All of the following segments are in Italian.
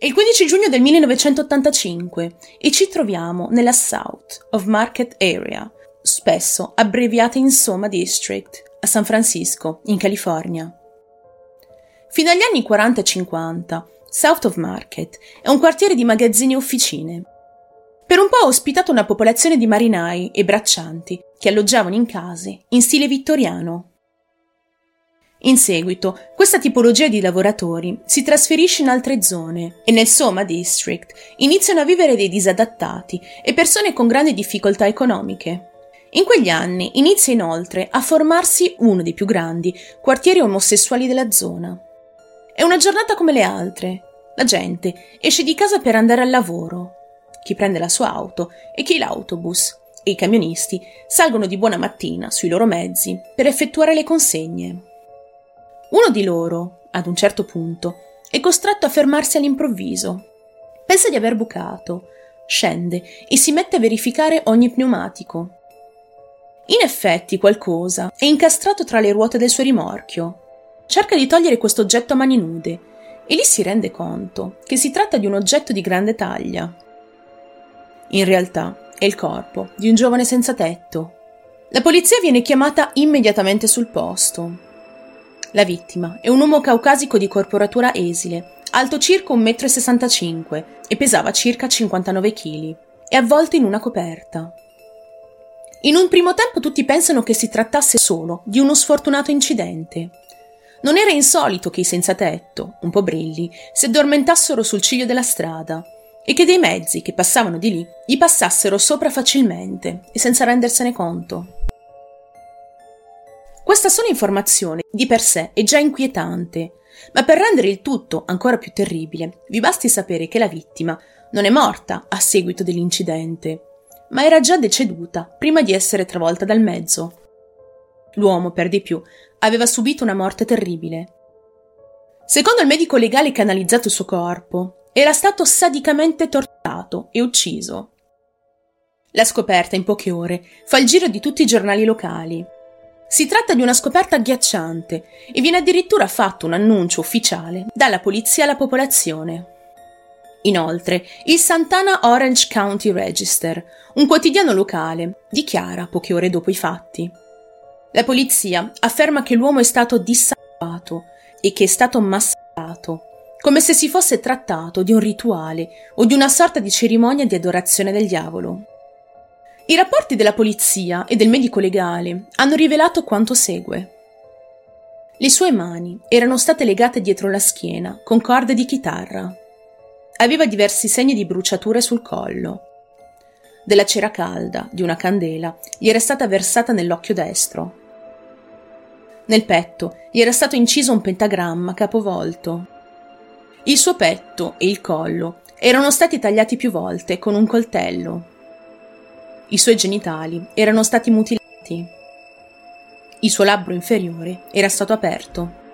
È il 15 giugno del 1985 e ci troviamo nella South of Market Area, spesso abbreviata in Soma District, a San Francisco, in California. Fino agli anni 40 e 50, South of Market è un quartiere di magazzini e officine. Per un po' ha ospitato una popolazione di marinai e braccianti che alloggiavano in case in stile vittoriano in seguito, questa tipologia di lavoratori si trasferisce in altre zone e nel Soma District iniziano a vivere dei disadattati e persone con grandi difficoltà economiche. In quegli anni inizia inoltre a formarsi uno dei più grandi quartieri omosessuali della zona. È una giornata come le altre. La gente esce di casa per andare al lavoro. Chi prende la sua auto e chi l'autobus e i camionisti salgono di buona mattina sui loro mezzi per effettuare le consegne. Uno di loro, ad un certo punto, è costretto a fermarsi all'improvviso. Pensa di aver bucato, scende e si mette a verificare ogni pneumatico. In effetti qualcosa è incastrato tra le ruote del suo rimorchio. Cerca di togliere questo oggetto a mani nude e lì si rende conto che si tratta di un oggetto di grande taglia. In realtà è il corpo di un giovane senza tetto. La polizia viene chiamata immediatamente sul posto la vittima è un uomo caucasico di corporatura esile, alto circa 1,65 m e pesava circa 59 kg. È avvolto in una coperta. In un primo tempo tutti pensano che si trattasse solo di uno sfortunato incidente. Non era insolito che i senza tetto, un po' brilli, si addormentassero sul ciglio della strada e che dei mezzi che passavano di lì gli passassero sopra facilmente e senza rendersene conto. Questa sola informazione di per sé è già inquietante, ma per rendere il tutto ancora più terribile, vi basti sapere che la vittima non è morta a seguito dell'incidente, ma era già deceduta prima di essere travolta dal mezzo. L'uomo, per di più, aveva subito una morte terribile. Secondo il medico legale che ha analizzato il suo corpo, era stato sadicamente torturato e ucciso. La scoperta in poche ore fa il giro di tutti i giornali locali si tratta di una scoperta agghiacciante e viene addirittura fatto un annuncio ufficiale dalla polizia alla popolazione. Inoltre, il Santana Orange County Register, un quotidiano locale, dichiara poche ore dopo i fatti. La polizia afferma che l'uomo è stato dissanguato e che è stato massacrato, come se si fosse trattato di un rituale o di una sorta di cerimonia di adorazione del diavolo. I rapporti della polizia e del medico legale hanno rivelato quanto segue. Le sue mani erano state legate dietro la schiena con corde di chitarra. Aveva diversi segni di bruciature sul collo. Della cera calda di una candela gli era stata versata nell'occhio destro. Nel petto gli era stato inciso un pentagramma capovolto. Il suo petto e il collo erano stati tagliati più volte con un coltello i suoi genitali erano stati mutilati. Il suo labbro inferiore era stato aperto.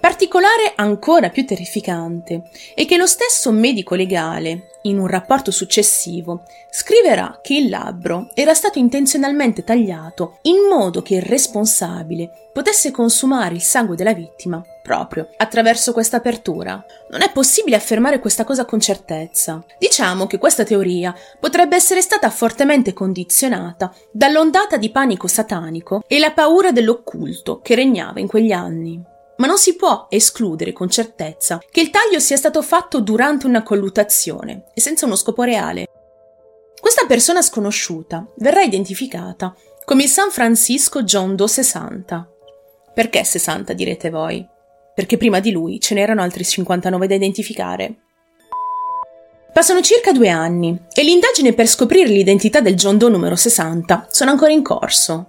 Particolare ancora più terrificante è che lo stesso medico legale, in un rapporto successivo, scriverà che il labbro era stato intenzionalmente tagliato in modo che il responsabile potesse consumare il sangue della vittima proprio attraverso questa apertura. Non è possibile affermare questa cosa con certezza. Diciamo che questa teoria potrebbe essere stata fortemente condizionata dall'ondata di panico satanico e la paura dell'occulto che regnava in quegli anni ma non si può escludere con certezza che il taglio sia stato fatto durante una colluttazione e senza uno scopo reale. Questa persona sconosciuta verrà identificata come il San Francisco John Doe 60. Perché 60 direte voi? Perché prima di lui ce n'erano altri 59 da identificare. Passano circa due anni e l'indagine per scoprire l'identità del John Doe numero 60 sono ancora in corso.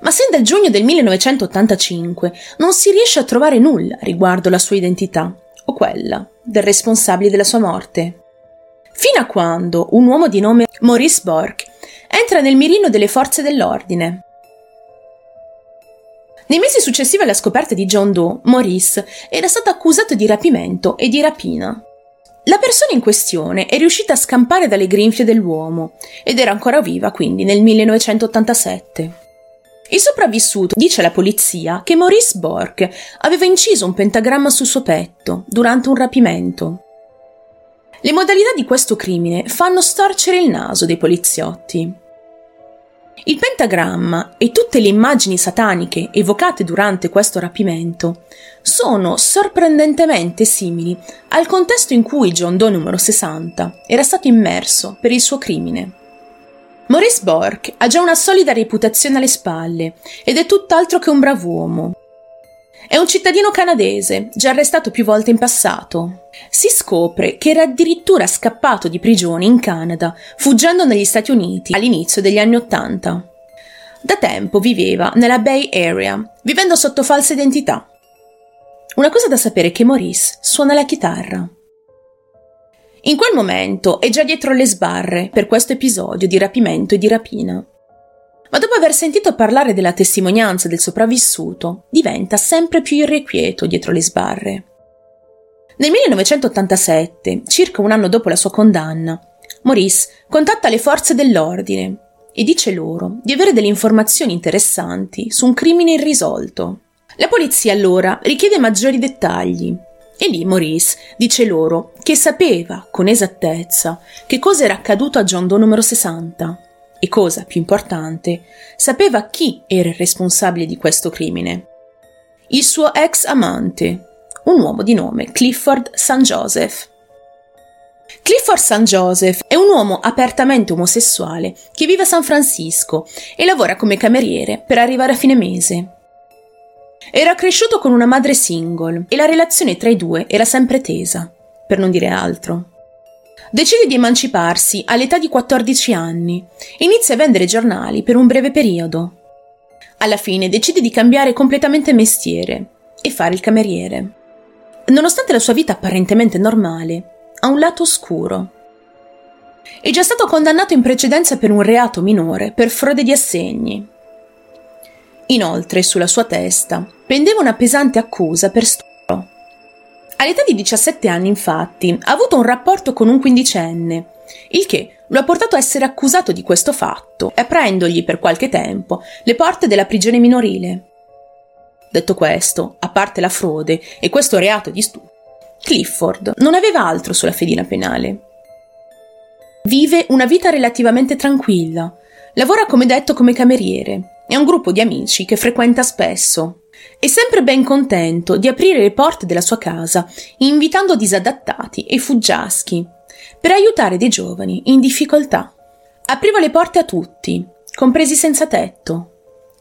Ma sin dal giugno del 1985 non si riesce a trovare nulla riguardo la sua identità o quella del responsabile della sua morte. Fino a quando un uomo di nome Maurice Bork entra nel mirino delle forze dell'ordine. Nei mesi successivi alla scoperta di John Doe, Maurice era stato accusato di rapimento e di rapina. La persona in questione è riuscita a scampare dalle grinfie dell'uomo ed era ancora viva quindi nel 1987. Il sopravvissuto dice alla polizia che Maurice Bork aveva inciso un pentagramma sul suo petto durante un rapimento. Le modalità di questo crimine fanno storcere il naso dei poliziotti. Il pentagramma e tutte le immagini sataniche evocate durante questo rapimento sono sorprendentemente simili al contesto in cui John Doe numero 60 era stato immerso per il suo crimine. Maurice Bork ha già una solida reputazione alle spalle ed è tutt'altro che un brav'uomo. È un cittadino canadese, già arrestato più volte in passato. Si scopre che era addirittura scappato di prigione in Canada, fuggendo negli Stati Uniti all'inizio degli anni Ottanta. Da tempo viveva nella Bay Area, vivendo sotto falsa identità. Una cosa da sapere è che Maurice suona la chitarra. In quel momento è già dietro le sbarre per questo episodio di rapimento e di rapina. Ma dopo aver sentito parlare della testimonianza del sopravvissuto, diventa sempre più irrequieto dietro le sbarre. Nel 1987, circa un anno dopo la sua condanna, Maurice contatta le forze dell'ordine e dice loro di avere delle informazioni interessanti su un crimine irrisolto. La polizia allora richiede maggiori dettagli e lì Maurice dice loro che sapeva con esattezza che cosa era accaduto a John Doe numero 60 e cosa più importante, sapeva chi era il responsabile di questo crimine. Il suo ex amante, un uomo di nome Clifford St. Joseph. Clifford St. Joseph è un uomo apertamente omosessuale che vive a San Francisco e lavora come cameriere per arrivare a fine mese. Era cresciuto con una madre single e la relazione tra i due era sempre tesa, per non dire altro. Decide di emanciparsi all'età di 14 anni e inizia a vendere giornali per un breve periodo. Alla fine decide di cambiare completamente mestiere e fare il cameriere. Nonostante la sua vita apparentemente normale, ha un lato oscuro. È già stato condannato in precedenza per un reato minore per frode di assegni Inoltre, sulla sua testa pendeva una pesante accusa per stupro. All'età di 17 anni, infatti, ha avuto un rapporto con un quindicenne, il che lo ha portato a essere accusato di questo fatto, aprendogli per qualche tempo le porte della prigione minorile. Detto questo, a parte la frode e questo reato di stupro, Clifford non aveva altro sulla fedina penale. Vive una vita relativamente tranquilla, lavora come detto come cameriere è un gruppo di amici che frequenta spesso. È sempre ben contento di aprire le porte della sua casa, invitando disadattati e fuggiaschi, per aiutare dei giovani in difficoltà. Apriva le porte a tutti, compresi senza tetto.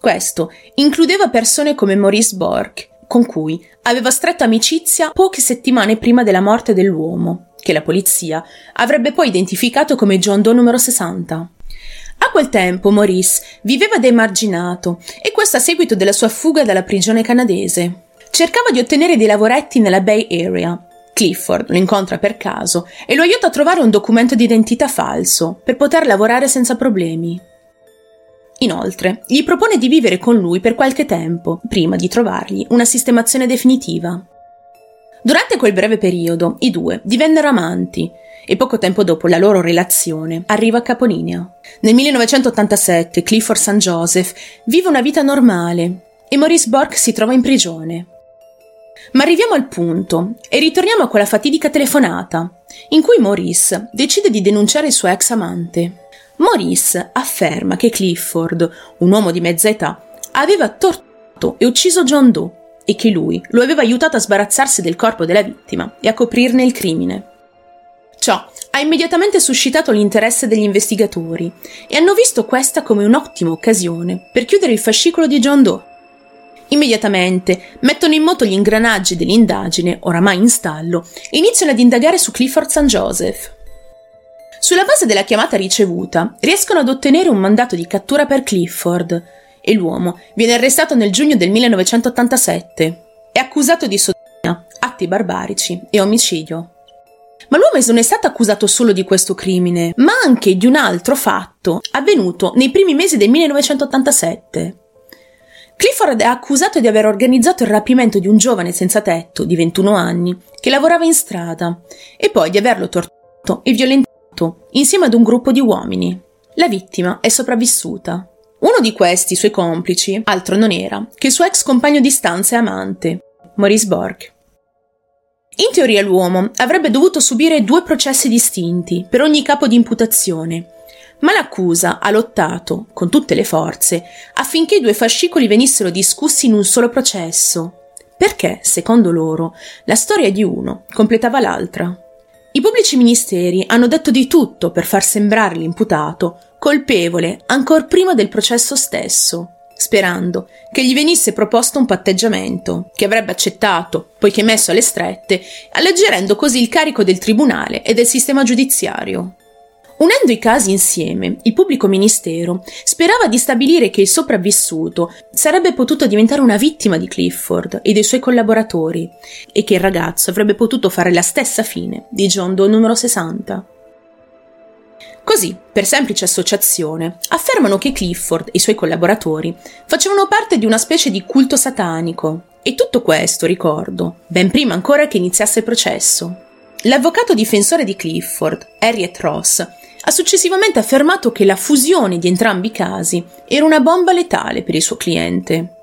Questo includeva persone come Maurice Bork, con cui aveva stretto amicizia poche settimane prima della morte dell'uomo, che la polizia avrebbe poi identificato come John Doe numero 60. A quel tempo Maurice viveva da emarginato e questo a seguito della sua fuga dalla prigione canadese. Cercava di ottenere dei lavoretti nella Bay Area. Clifford lo incontra per caso e lo aiuta a trovare un documento di identità falso per poter lavorare senza problemi. Inoltre, gli propone di vivere con lui per qualche tempo, prima di trovargli una sistemazione definitiva. Durante quel breve periodo, i due divennero amanti e poco tempo dopo la loro relazione arriva a capolinea. Nel 1987 Clifford St. Joseph vive una vita normale e Maurice Bork si trova in prigione. Ma arriviamo al punto e ritorniamo a quella fatidica telefonata in cui Maurice decide di denunciare il suo ex amante. Maurice afferma che Clifford, un uomo di mezza età, aveva torturato e ucciso John Doe e che lui lo aveva aiutato a sbarazzarsi del corpo della vittima e a coprirne il crimine. Ciò ha immediatamente suscitato l'interesse degli investigatori e hanno visto questa come un'ottima occasione per chiudere il fascicolo di John Doe. Immediatamente mettono in moto gli ingranaggi dell'indagine, oramai in stallo, e iniziano ad indagare su Clifford St. Joseph. Sulla base della chiamata ricevuta, riescono ad ottenere un mandato di cattura per Clifford e l'uomo viene arrestato nel giugno del 1987. È accusato di sodomia, atti barbarici e omicidio. Ma l'uomo non è stato accusato solo di questo crimine, ma anche di un altro fatto avvenuto nei primi mesi del 1987. Clifford è accusato di aver organizzato il rapimento di un giovane senza tetto di 21 anni che lavorava in strada e poi di averlo torturato e violentato insieme ad un gruppo di uomini. La vittima è sopravvissuta. Uno di questi suoi complici altro non era che il suo ex compagno di stanza e amante, Maurice Borg. In teoria l'uomo avrebbe dovuto subire due processi distinti per ogni capo di imputazione, ma l'accusa ha lottato, con tutte le forze, affinché i due fascicoli venissero discussi in un solo processo, perché, secondo loro, la storia di uno completava l'altra. I pubblici ministeri hanno detto di tutto per far sembrare l'imputato colpevole ancor prima del processo stesso, sperando che gli venisse proposto un patteggiamento, che avrebbe accettato, poiché messo alle strette, alleggerendo così il carico del tribunale e del sistema giudiziario. Unendo i casi insieme, il pubblico ministero sperava di stabilire che il sopravvissuto sarebbe potuto diventare una vittima di Clifford e dei suoi collaboratori e che il ragazzo avrebbe potuto fare la stessa fine di John Doe numero 60. Così, per semplice associazione, affermano che Clifford e i suoi collaboratori facevano parte di una specie di culto satanico. E tutto questo, ricordo, ben prima ancora che iniziasse il processo. L'avvocato difensore di Clifford, Harriet Ross, ha successivamente affermato che la fusione di entrambi i casi era una bomba letale per il suo cliente.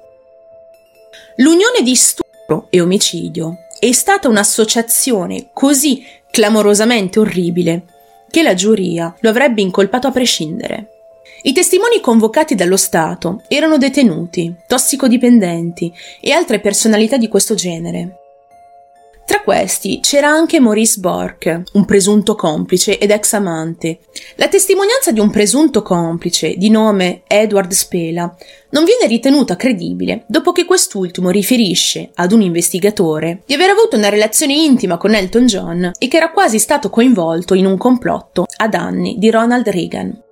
L'unione di stupro e omicidio è stata un'associazione così clamorosamente orribile che la giuria lo avrebbe incolpato a prescindere. I testimoni convocati dallo Stato erano detenuti, tossicodipendenti e altre personalità di questo genere. Tra questi c'era anche Maurice Bork, un presunto complice ed ex amante. La testimonianza di un presunto complice, di nome Edward Spela, non viene ritenuta credibile dopo che quest'ultimo riferisce ad un investigatore di aver avuto una relazione intima con Elton John e che era quasi stato coinvolto in un complotto a danni di Ronald Reagan.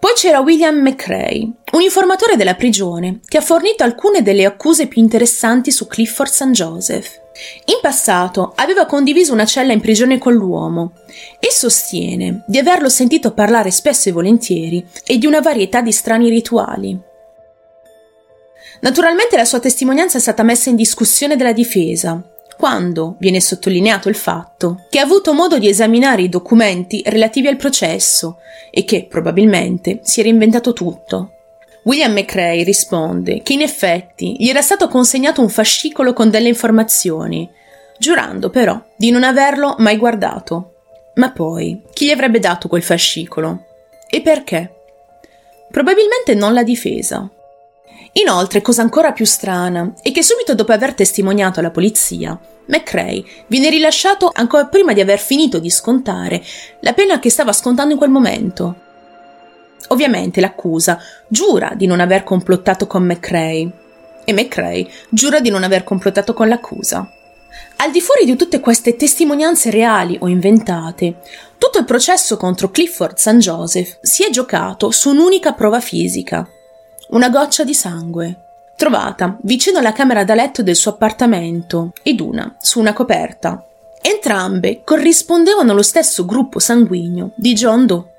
Poi c'era William McRae, un informatore della prigione che ha fornito alcune delle accuse più interessanti su Clifford St. Joseph. In passato aveva condiviso una cella in prigione con l'uomo e sostiene di averlo sentito parlare spesso e volentieri e di una varietà di strani rituali. Naturalmente la sua testimonianza è stata messa in discussione dalla difesa, quando viene sottolineato il fatto che ha avuto modo di esaminare i documenti relativi al processo e che probabilmente si era inventato tutto. William McRae risponde che in effetti gli era stato consegnato un fascicolo con delle informazioni, giurando però di non averlo mai guardato. Ma poi, chi gli avrebbe dato quel fascicolo? E perché? Probabilmente non la difesa. Inoltre, cosa ancora più strana, è che subito dopo aver testimoniato alla polizia, McRae viene rilasciato ancora prima di aver finito di scontare la pena che stava scontando in quel momento. Ovviamente l'accusa giura di non aver complottato con McRae e McRae giura di non aver complottato con l'accusa. Al di fuori di tutte queste testimonianze reali o inventate, tutto il processo contro Clifford St. Joseph si è giocato su un'unica prova fisica, una goccia di sangue, trovata vicino alla camera da letto del suo appartamento ed una su una coperta. Entrambe corrispondevano allo stesso gruppo sanguigno di John Doe.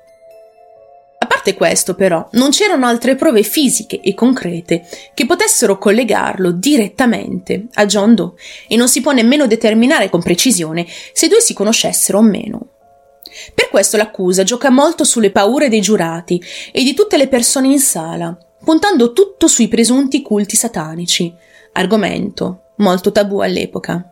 Parte questo, però, non c'erano altre prove fisiche e concrete che potessero collegarlo direttamente a John Doe e non si può nemmeno determinare con precisione se i due si conoscessero o meno. Per questo l'accusa gioca molto sulle paure dei giurati e di tutte le persone in sala, puntando tutto sui presunti culti satanici, argomento molto tabù all'epoca.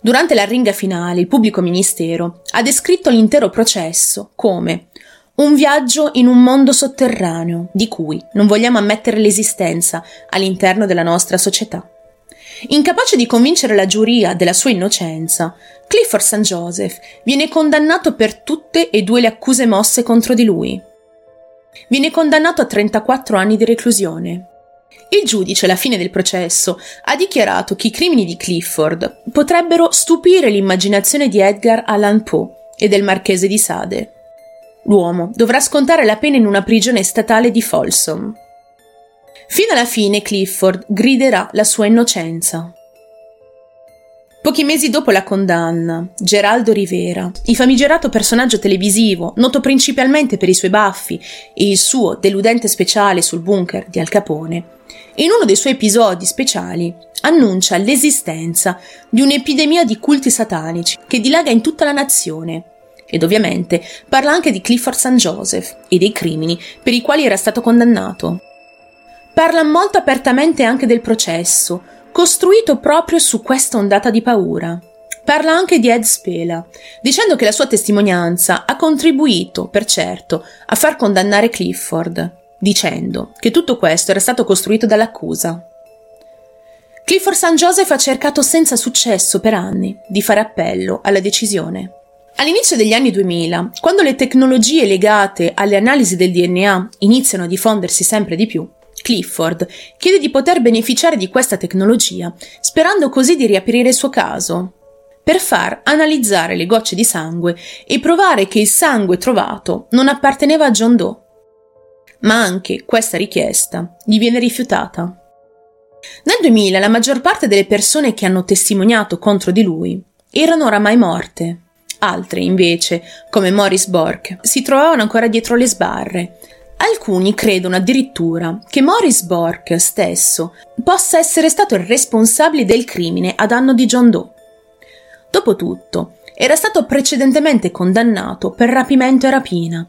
Durante la ringa finale, il pubblico ministero ha descritto l'intero processo come un viaggio in un mondo sotterraneo di cui non vogliamo ammettere l'esistenza all'interno della nostra società. Incapace di convincere la giuria della sua innocenza, Clifford St. Joseph viene condannato per tutte e due le accuse mosse contro di lui. Viene condannato a 34 anni di reclusione. Il giudice, alla fine del processo, ha dichiarato che i crimini di Clifford potrebbero stupire l'immaginazione di Edgar Allan Poe e del marchese di Sade. L'uomo dovrà scontare la pena in una prigione statale di Folsom. Fino alla fine Clifford griderà la sua innocenza. Pochi mesi dopo la condanna, Geraldo Rivera, il famigerato personaggio televisivo, noto principalmente per i suoi baffi e il suo deludente speciale sul bunker di Al Capone, in uno dei suoi episodi speciali annuncia l'esistenza di un'epidemia di culti satanici che dilaga in tutta la nazione ed ovviamente parla anche di Clifford St. Joseph e dei crimini per i quali era stato condannato. Parla molto apertamente anche del processo, costruito proprio su questa ondata di paura. Parla anche di Ed Spela, dicendo che la sua testimonianza ha contribuito, per certo, a far condannare Clifford, dicendo che tutto questo era stato costruito dall'accusa. Clifford St. Joseph ha cercato senza successo per anni di fare appello alla decisione. All'inizio degli anni 2000, quando le tecnologie legate alle analisi del DNA iniziano a diffondersi sempre di più, Clifford chiede di poter beneficiare di questa tecnologia, sperando così di riaprire il suo caso, per far analizzare le gocce di sangue e provare che il sangue trovato non apparteneva a John Doe. Ma anche questa richiesta gli viene rifiutata. Nel 2000 la maggior parte delle persone che hanno testimoniato contro di lui erano oramai morte. Altre, invece, come Morris Bork, si trovavano ancora dietro le sbarre. Alcuni credono addirittura che Morris Bork stesso possa essere stato il responsabile del crimine a danno di John Doe. Dopotutto, era stato precedentemente condannato per rapimento e rapina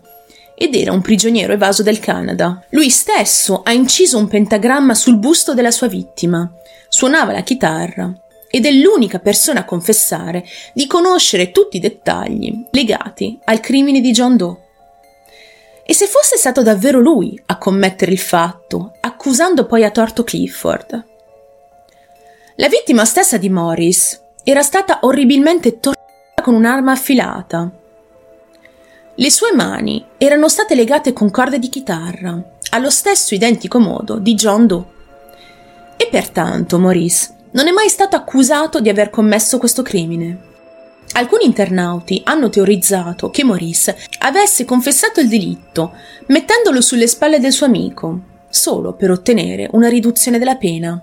ed era un prigioniero evaso del Canada. Lui stesso ha inciso un pentagramma sul busto della sua vittima, suonava la chitarra ed è l'unica persona a confessare di conoscere tutti i dettagli legati al crimine di John Doe. E se fosse stato davvero lui a commettere il fatto, accusando poi a torto Clifford? La vittima stessa di Morris era stata orribilmente torturata con un'arma affilata le sue mani erano state legate con corde di chitarra, allo stesso identico modo di John Doe. E pertanto Maurice non è mai stato accusato di aver commesso questo crimine. Alcuni internauti hanno teorizzato che Maurice avesse confessato il delitto, mettendolo sulle spalle del suo amico, solo per ottenere una riduzione della pena.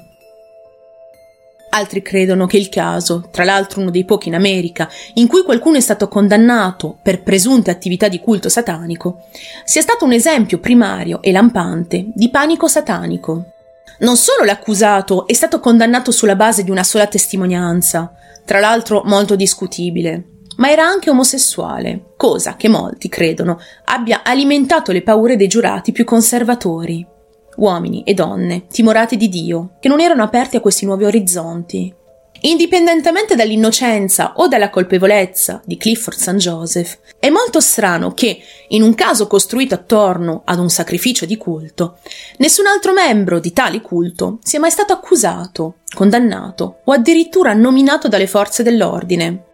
Altri credono che il caso, tra l'altro uno dei pochi in America, in cui qualcuno è stato condannato per presunte attività di culto satanico, sia stato un esempio primario e lampante di panico satanico. Non solo l'accusato è stato condannato sulla base di una sola testimonianza, tra l'altro molto discutibile, ma era anche omosessuale, cosa che molti credono abbia alimentato le paure dei giurati più conservatori uomini e donne, timorati di Dio, che non erano aperti a questi nuovi orizzonti. Indipendentemente dall'innocenza o dalla colpevolezza di Clifford St. Joseph, è molto strano che, in un caso costruito attorno ad un sacrificio di culto, nessun altro membro di tale culto sia mai stato accusato, condannato o addirittura nominato dalle forze dell'ordine.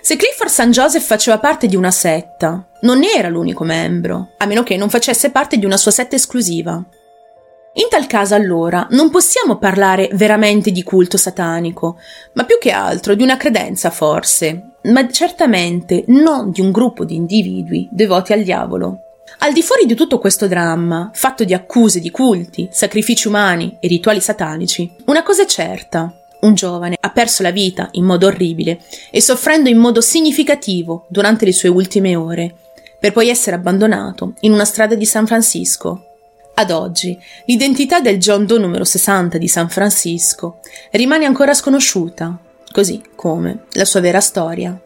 Se Clifford St. Joseph faceva parte di una setta, non era l'unico membro, a meno che non facesse parte di una sua setta esclusiva. In tal caso allora non possiamo parlare veramente di culto satanico, ma più che altro di una credenza forse, ma certamente non di un gruppo di individui devoti al diavolo. Al di fuori di tutto questo dramma, fatto di accuse di culti, sacrifici umani e rituali satanici, una cosa è certa. Un giovane ha perso la vita in modo orribile e soffrendo in modo significativo durante le sue ultime ore, per poi essere abbandonato in una strada di San Francisco ad oggi, l'identità del John Doe numero 60 di San Francisco rimane ancora sconosciuta, così come la sua vera storia.